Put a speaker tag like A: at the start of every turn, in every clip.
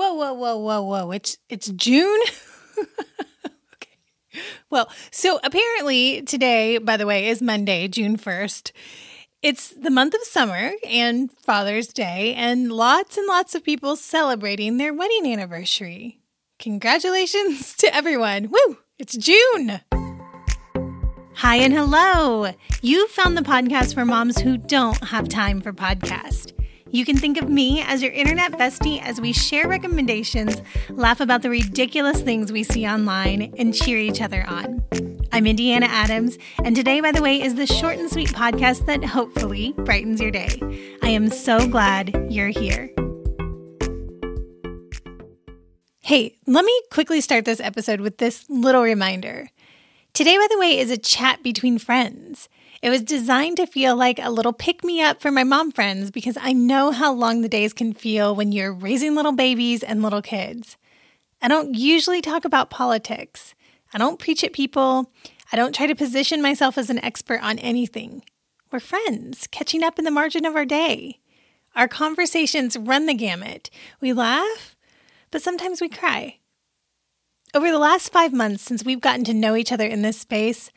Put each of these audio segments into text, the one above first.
A: Whoa, whoa, whoa, whoa, whoa. It's it's June. okay. Well, so apparently today, by the way, is Monday, June 1st. It's the month of summer and Father's Day, and lots and lots of people celebrating their wedding anniversary. Congratulations to everyone. Woo! It's June. Hi and hello. You found the podcast for moms who don't have time for podcast. You can think of me as your internet bestie as we share recommendations, laugh about the ridiculous things we see online, and cheer each other on. I'm Indiana Adams, and today, by the way, is the short and sweet podcast that hopefully brightens your day. I am so glad you're here. Hey, let me quickly start this episode with this little reminder. Today, by the way, is a chat between friends. It was designed to feel like a little pick me up for my mom friends because I know how long the days can feel when you're raising little babies and little kids. I don't usually talk about politics. I don't preach at people. I don't try to position myself as an expert on anything. We're friends, catching up in the margin of our day. Our conversations run the gamut. We laugh, but sometimes we cry. Over the last five months since we've gotten to know each other in this space,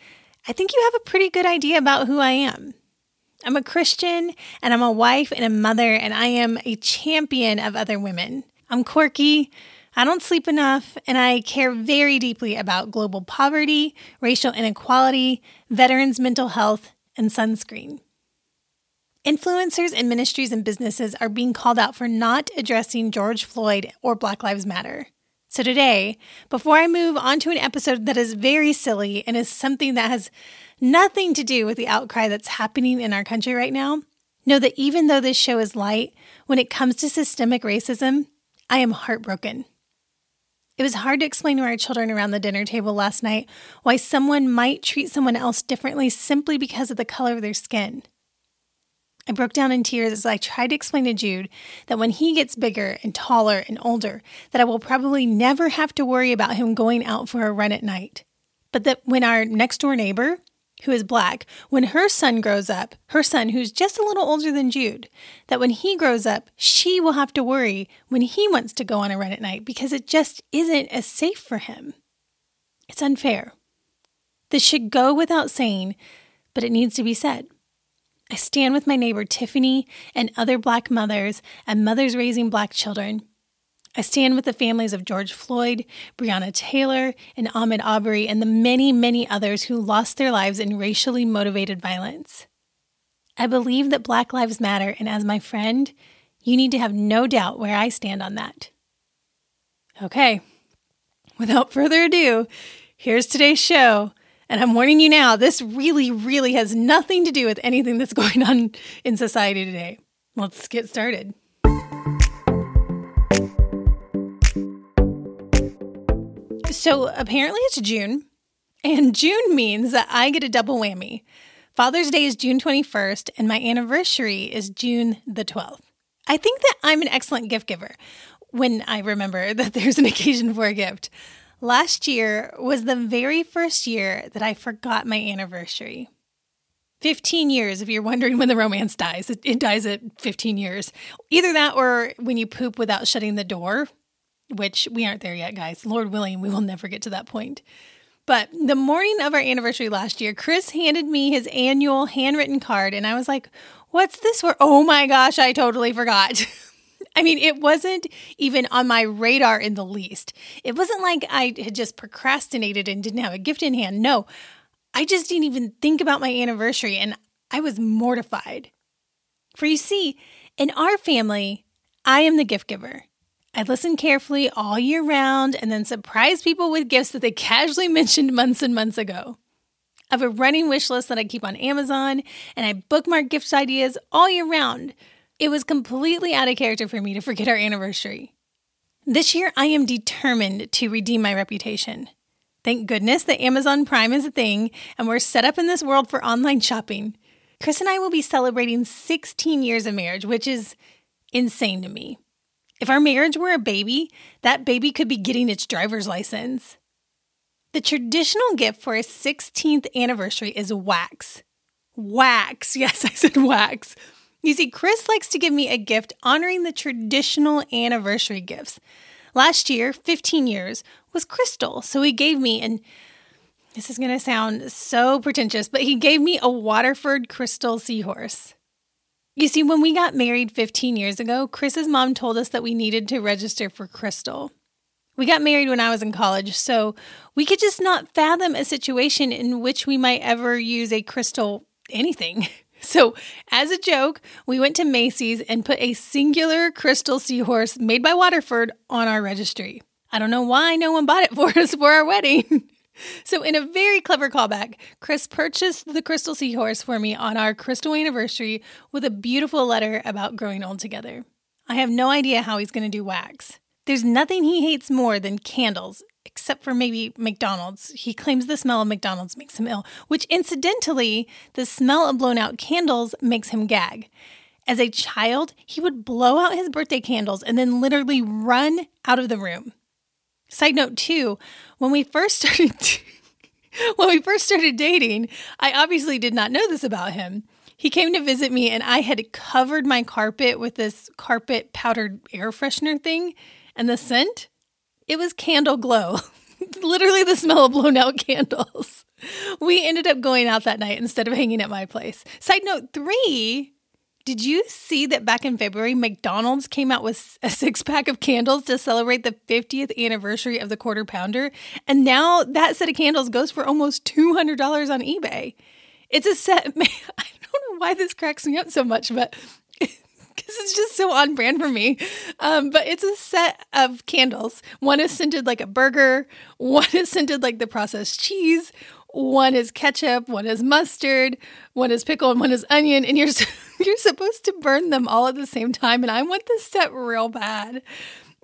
A: I think you have a pretty good idea about who I am. I'm a Christian and I'm a wife and a mother, and I am a champion of other women. I'm quirky, I don't sleep enough, and I care very deeply about global poverty, racial inequality, veterans' mental health, and sunscreen. Influencers and ministries and businesses are being called out for not addressing George Floyd or Black Lives Matter. So, today, before I move on to an episode that is very silly and is something that has nothing to do with the outcry that's happening in our country right now, know that even though this show is light, when it comes to systemic racism, I am heartbroken. It was hard to explain to our children around the dinner table last night why someone might treat someone else differently simply because of the color of their skin. I broke down in tears as I tried to explain to Jude that when he gets bigger and taller and older, that I will probably never have to worry about him going out for a run at night. But that when our next door neighbor, who is black, when her son grows up, her son who's just a little older than Jude, that when he grows up, she will have to worry when he wants to go on a run at night because it just isn't as safe for him. It's unfair. This should go without saying, but it needs to be said. I stand with my neighbor Tiffany and other Black mothers and mothers raising Black children. I stand with the families of George Floyd, Breonna Taylor, and Ahmaud Arbery, and the many, many others who lost their lives in racially motivated violence. I believe that Black Lives Matter, and as my friend, you need to have no doubt where I stand on that. Okay, without further ado, here's today's show. And I'm warning you now, this really, really has nothing to do with anything that's going on in society today. Let's get started. So apparently it's June, and June means that I get a double whammy. Father's Day is June 21st, and my anniversary is June the 12th. I think that I'm an excellent gift giver when I remember that there's an occasion for a gift. Last year was the very first year that I forgot my anniversary. 15 years, if you're wondering when the romance dies, it, it, dies at 15 years. Either that or when you poop without shutting the door, which we aren't there yet, guys. Lord willing, we will never get to that point. But the morning of our anniversary last year, Chris handed me his annual handwritten card, and I was like, What's this for? Oh my gosh, I totally forgot. I mean, it wasn't even on my radar in the least. It wasn't like I had just procrastinated and didn't have a gift in hand. No, I just didn't even think about my anniversary and I was mortified. For you see, in our family, I am the gift giver. I listen carefully all year round and then surprise people with gifts that they casually mentioned months and months ago. I have a running wish list that I keep on Amazon and I bookmark gift ideas all year round it was completely out of character for me to forget our anniversary. This year, I am determined to redeem my reputation. Thank goodness that Amazon Prime is a thing and we're set up in this world for online shopping. Chris and I will be celebrating 16 years of marriage, which is insane to me. If our marriage were a baby, that baby could be getting its driver's license. The traditional gift for a 16th anniversary is wax. Wax. Yes, I said wax. You see, Chris likes to give me a gift honoring the traditional anniversary gifts. Last year, 15 years, was crystal. So he gave me, and this is going to sound so pretentious, but he gave me a Waterford crystal seahorse. You see, when we got married 15 years ago, Chris's mom told us that we needed to register for Crystal. We got married when I was in college, so we could just not fathom a situation in which we might ever use a crystal anything. So, as a joke, we went to Macy's and put a singular crystal seahorse made by Waterford on our registry. I don't know why no one bought it for us for our wedding. So, in a very clever callback, Chris purchased the crystal seahorse for me on our crystal anniversary with a beautiful letter about growing old together. I have no idea how he's going to do wax. There's nothing he hates more than candles, except for maybe McDonald's. He claims the smell of McDonald's makes him ill, which incidentally, the smell of blown out candles makes him gag. As a child, he would blow out his birthday candles and then literally run out of the room. Side note too, when we first started when we first started dating, I obviously did not know this about him. He came to visit me and I had covered my carpet with this carpet powdered air freshener thing and the scent, it was candle glow. Literally the smell of blown out candles. We ended up going out that night instead of hanging at my place. Side note 3, did you see that back in February, McDonald's came out with a six pack of candles to celebrate the 50th anniversary of the quarter pounder? And now that set of candles goes for almost $200 on eBay. It's a set. I don't know why this cracks me up so much, but because it's just so on brand for me. Um, but it's a set of candles. One is scented like a burger, one is scented like the processed cheese, one is ketchup, one is mustard, one is pickle, and one is onion, and you're you're supposed to burn them all at the same time. And I want this set real bad.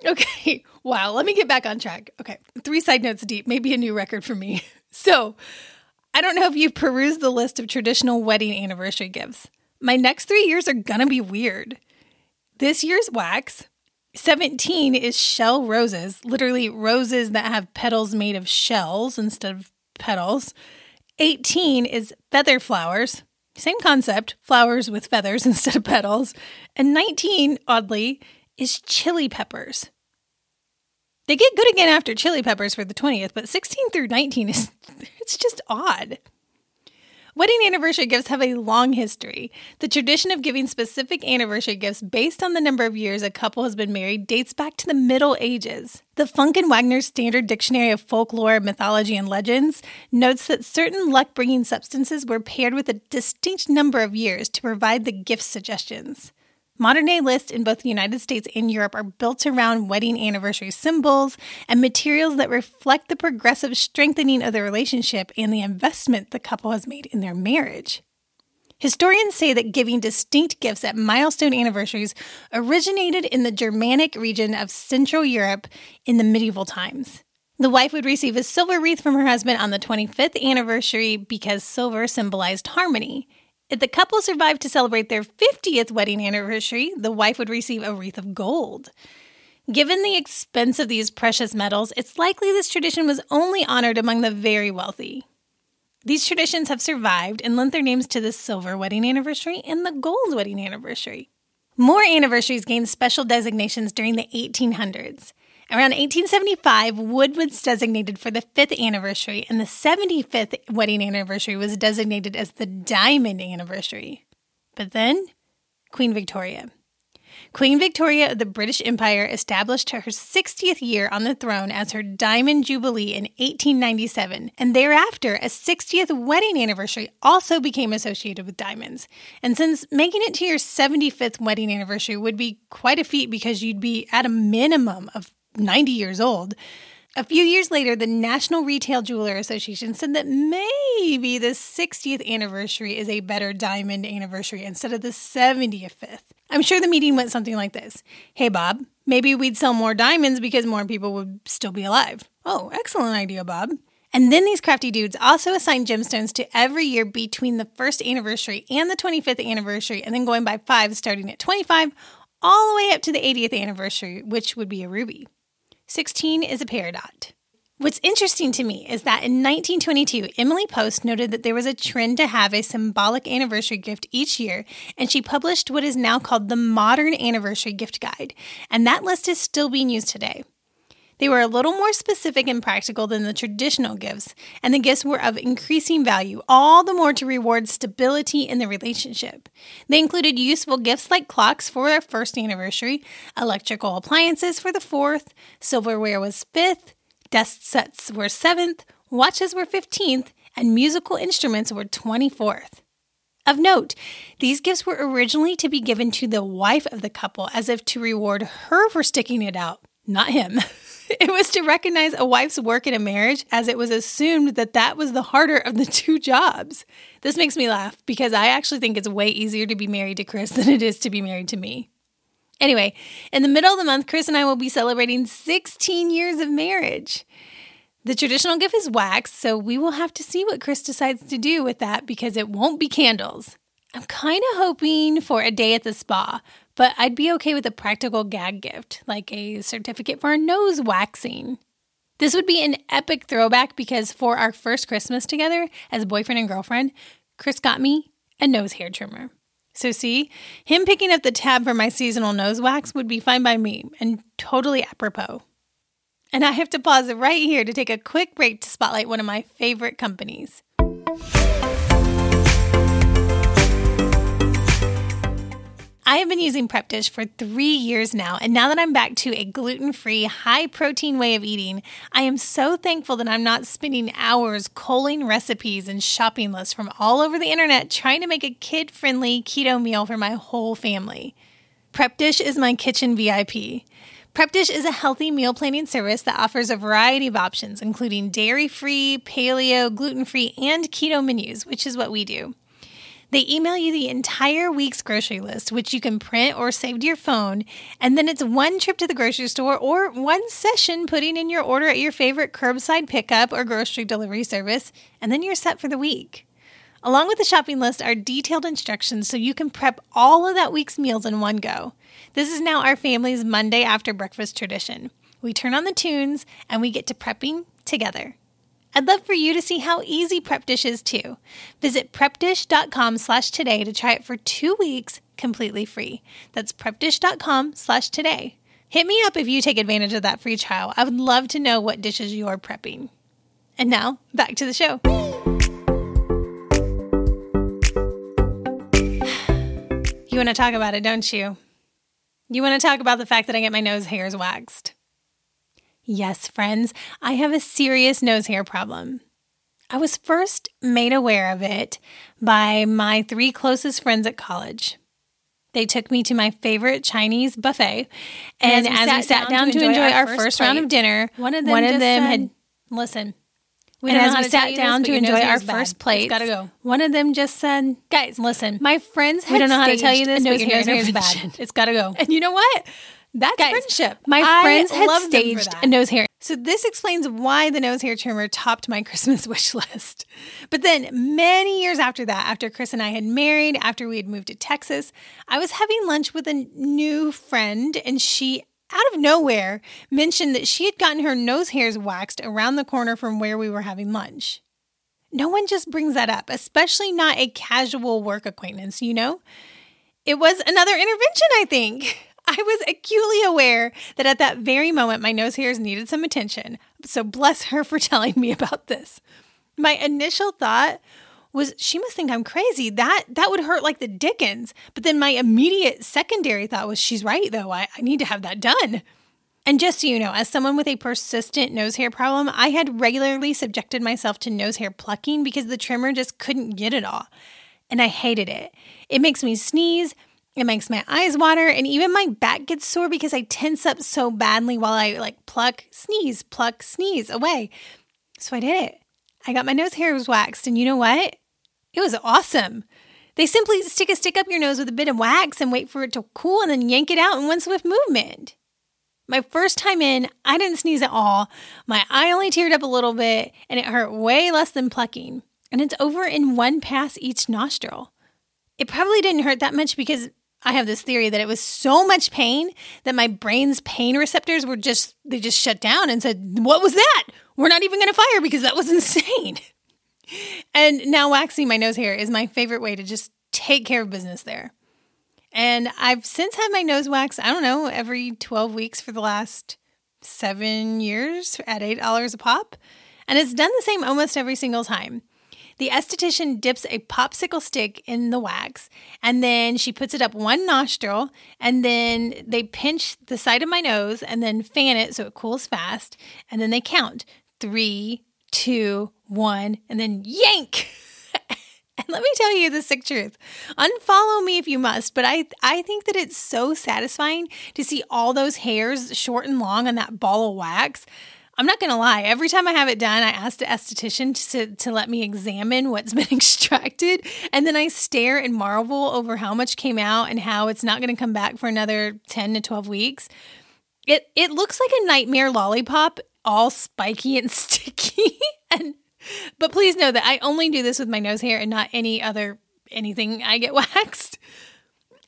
A: Okay, wow. Let me get back on track. Okay, three side notes deep, maybe a new record for me. So, I don't know if you've perused the list of traditional wedding anniversary gifts. My next three years are gonna be weird. This year's wax, 17 is shell roses, literally roses that have petals made of shells instead of petals. 18 is feather flowers. Same concept, flowers with feathers instead of petals. And 19, oddly, is chili peppers. They get good again after chili peppers for the 20th, but 16 through 19 is it's just odd. Wedding anniversary gifts have a long history. The tradition of giving specific anniversary gifts based on the number of years a couple has been married dates back to the Middle Ages. The Funk and Wagnalls Standard Dictionary of Folklore, Mythology, and Legends notes that certain luck bringing substances were paired with a distinct number of years to provide the gift suggestions. Modern day lists in both the United States and Europe are built around wedding anniversary symbols and materials that reflect the progressive strengthening of the relationship and the investment the couple has made in their marriage. Historians say that giving distinct gifts at milestone anniversaries originated in the Germanic region of Central Europe in the medieval times. The wife would receive a silver wreath from her husband on the 25th anniversary because silver symbolized harmony. If the couple survived to celebrate their 50th wedding anniversary, the wife would receive a wreath of gold. Given the expense of these precious metals, it's likely this tradition was only honored among the very wealthy. These traditions have survived and lent their names to the silver wedding anniversary and the gold wedding anniversary. More anniversaries gained special designations during the 1800s. Around 1875, wood was designated for the fifth anniversary, and the 75th wedding anniversary was designated as the diamond anniversary. But then, Queen Victoria. Queen Victoria of the British Empire established her 60th year on the throne as her Diamond Jubilee in 1897, and thereafter a 60th wedding anniversary also became associated with diamonds. And since making it to your 75th wedding anniversary would be quite a feat because you'd be at a minimum of 90 years old. A few years later, the National Retail Jeweler Association said that maybe the 60th anniversary is a better diamond anniversary instead of the 75th. I'm sure the meeting went something like this Hey, Bob, maybe we'd sell more diamonds because more people would still be alive. Oh, excellent idea, Bob. And then these crafty dudes also assigned gemstones to every year between the first anniversary and the 25th anniversary, and then going by five, starting at 25, all the way up to the 80th anniversary, which would be a ruby. 16 is a peridot. What's interesting to me is that in 1922, Emily Post noted that there was a trend to have a symbolic anniversary gift each year, and she published what is now called the Modern Anniversary Gift Guide, and that list is still being used today. They were a little more specific and practical than the traditional gifts, and the gifts were of increasing value, all the more to reward stability in the relationship. They included useful gifts like clocks for their first anniversary, electrical appliances for the fourth, silverware was fifth, Desk sets were 7th, watches were 15th, and musical instruments were 24th. Of note, these gifts were originally to be given to the wife of the couple as if to reward her for sticking it out, not him. It was to recognize a wife's work in a marriage as it was assumed that that was the harder of the two jobs. This makes me laugh because I actually think it's way easier to be married to Chris than it is to be married to me. Anyway, in the middle of the month, Chris and I will be celebrating 16 years of marriage. The traditional gift is wax, so we will have to see what Chris decides to do with that because it won't be candles. I'm kind of hoping for a day at the spa, but I'd be okay with a practical gag gift, like a certificate for a nose waxing. This would be an epic throwback because for our first Christmas together as boyfriend and girlfriend, Chris got me a nose hair trimmer. So, see, him picking up the tab for my seasonal nose wax would be fine by me and totally apropos. And I have to pause right here to take a quick break to spotlight one of my favorite companies. I have been using Prep Dish for three years now, and now that I'm back to a gluten free, high protein way of eating, I am so thankful that I'm not spending hours culling recipes and shopping lists from all over the internet trying to make a kid friendly keto meal for my whole family. Prep Dish is my kitchen VIP. Prep Dish is a healthy meal planning service that offers a variety of options, including dairy free, paleo, gluten free, and keto menus, which is what we do. They email you the entire week's grocery list, which you can print or save to your phone. And then it's one trip to the grocery store or one session putting in your order at your favorite curbside pickup or grocery delivery service. And then you're set for the week. Along with the shopping list are detailed instructions so you can prep all of that week's meals in one go. This is now our family's Monday after breakfast tradition. We turn on the tunes and we get to prepping together. I'd love for you to see how easy Prep Dish is too. Visit prepdish.com slash today to try it for two weeks completely free. That's prepdish.com slash today. Hit me up if you take advantage of that free trial. I would love to know what dishes you're prepping. And now, back to the show. You want to talk about it, don't you? You want to talk about the fact that I get my nose hairs waxed. Yes, friends, I have a serious nose hair problem. I was first made aware of it by my three closest friends at college. They took me to my favorite Chinese buffet, and, and as, we, as sat, we sat down, down, to enjoy, enjoy our, first, first round of dinner, one of them, one of them said, had listen. We and as we sat down to enjoy our first plate, gotta go. One of them just said, "Guys, listen, my friends. we don't know how to tell you this, but your nose hair is bad. It's gotta go." And you know what? That's Guys, friendship. My I friends had staged a nose hair. So this explains why the nose hair trimmer topped my Christmas wish list. But then many years after that, after Chris and I had married, after we had moved to Texas, I was having lunch with a new friend and she out of nowhere mentioned that she had gotten her nose hairs waxed around the corner from where we were having lunch. No one just brings that up, especially not a casual work acquaintance, you know? It was another intervention, I think. I was acutely aware that at that very moment my nose hairs needed some attention. So bless her for telling me about this. My initial thought was she must think I'm crazy. That that would hurt like the dickens. But then my immediate secondary thought was she's right though. I, I need to have that done. And just so you know, as someone with a persistent nose hair problem, I had regularly subjected myself to nose hair plucking because the trimmer just couldn't get it all. And I hated it. It makes me sneeze, it makes my eyes water and even my back gets sore because I tense up so badly while I like pluck, sneeze, pluck, sneeze away. So I did it. I got my nose hairs waxed and you know what? It was awesome. They simply stick a stick up your nose with a bit of wax and wait for it to cool and then yank it out in one swift movement. My first time in, I didn't sneeze at all. My eye only teared up a little bit and it hurt way less than plucking. And it's over in one pass each nostril. It probably didn't hurt that much because I have this theory that it was so much pain that my brain's pain receptors were just they just shut down and said, "What was that? we're not even going to fire because that was insane. and now waxing my nose hair is my favorite way to just take care of business there. And I've since had my nose waxed, I don't know, every 12 weeks for the last seven years at $8 a pop. And it's done the same almost every single time. The esthetician dips a popsicle stick in the wax and then she puts it up one nostril and then they pinch the side of my nose and then fan it so it cools fast. And then they count three, two, one, and then yank. And let me tell you the sick truth. Unfollow me if you must, but I I think that it's so satisfying to see all those hairs short and long on that ball of wax. I'm not going to lie. Every time I have it done, I ask the esthetician to, to let me examine what's been extracted. And then I stare and marvel over how much came out and how it's not going to come back for another 10 to 12 weeks. It, it looks like a nightmare lollipop, all spiky and sticky. and but please know that I only do this with my nose hair and not any other anything I get waxed.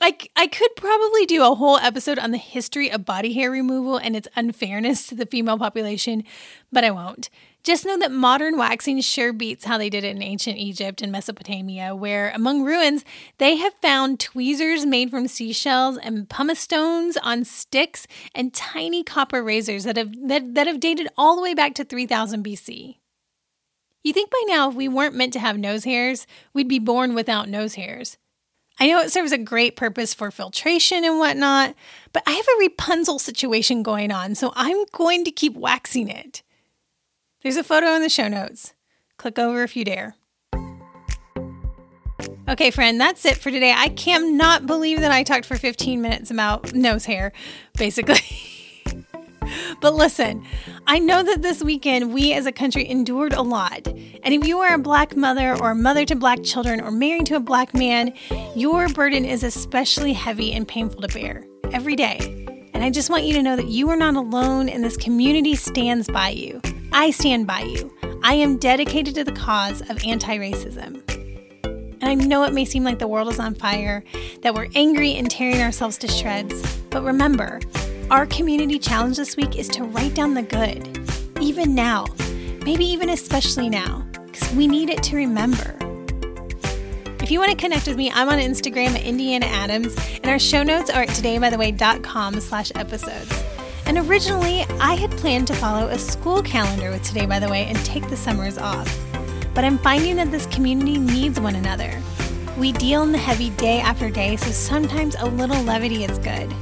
A: Like I could probably do a whole episode on the history of body hair removal and its unfairness to the female population, but I won't. Just know that modern waxing sure beats how they did it in ancient Egypt and Mesopotamia, where among ruins, they have found tweezers made from seashells and pumice stones on sticks and tiny copper razors that have that, that have dated all the way back to 3000 BC. You think by now if we weren't meant to have nose hairs, we'd be born without nose hairs. I know it serves a great purpose for filtration and whatnot, but I have a Rapunzel situation going on, so I'm going to keep waxing it. There's a photo in the show notes. Click over if you dare. Okay, friend, that's it for today. I cannot believe that I talked for 15 minutes about nose hair, basically. But listen, I know that this weekend we as a country endured a lot. And if you are a black mother or a mother to black children or married to a black man, your burden is especially heavy and painful to bear every day. And I just want you to know that you are not alone and this community stands by you. I stand by you. I am dedicated to the cause of anti racism. And I know it may seem like the world is on fire, that we're angry and tearing ourselves to shreds, but remember, our community challenge this week is to write down the good, even now, maybe even especially now, because we need it to remember. If you want to connect with me, I'm on Instagram at Indiana Adams, and our show notes are at todaybytheway.com slash episodes. And originally, I had planned to follow a school calendar with Today By The Way and take the summers off. But I'm finding that this community needs one another. We deal in the heavy day after day, so sometimes a little levity is good.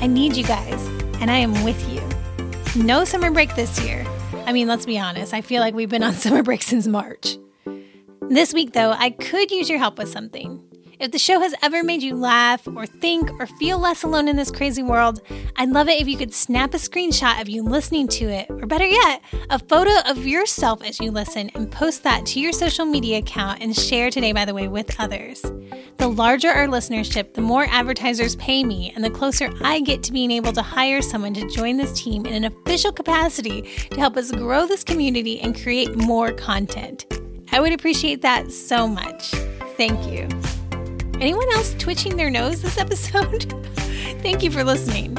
A: I need you guys, and I am with you. No summer break this year. I mean, let's be honest, I feel like we've been on summer break since March. This week, though, I could use your help with something. If the show has ever made you laugh or think or feel less alone in this crazy world, I'd love it if you could snap a screenshot of you listening to it, or better yet, a photo of yourself as you listen and post that to your social media account and share today, by the way, with others. The larger our listenership, the more advertisers pay me, and the closer I get to being able to hire someone to join this team in an official capacity to help us grow this community and create more content. I would appreciate that so much. Thank you. Anyone else twitching their nose this episode? Thank you for listening.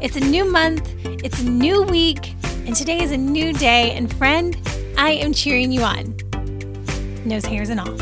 A: It's a new month, it's a new week, and today is a new day. And friend, I am cheering you on. Nose hairs and all.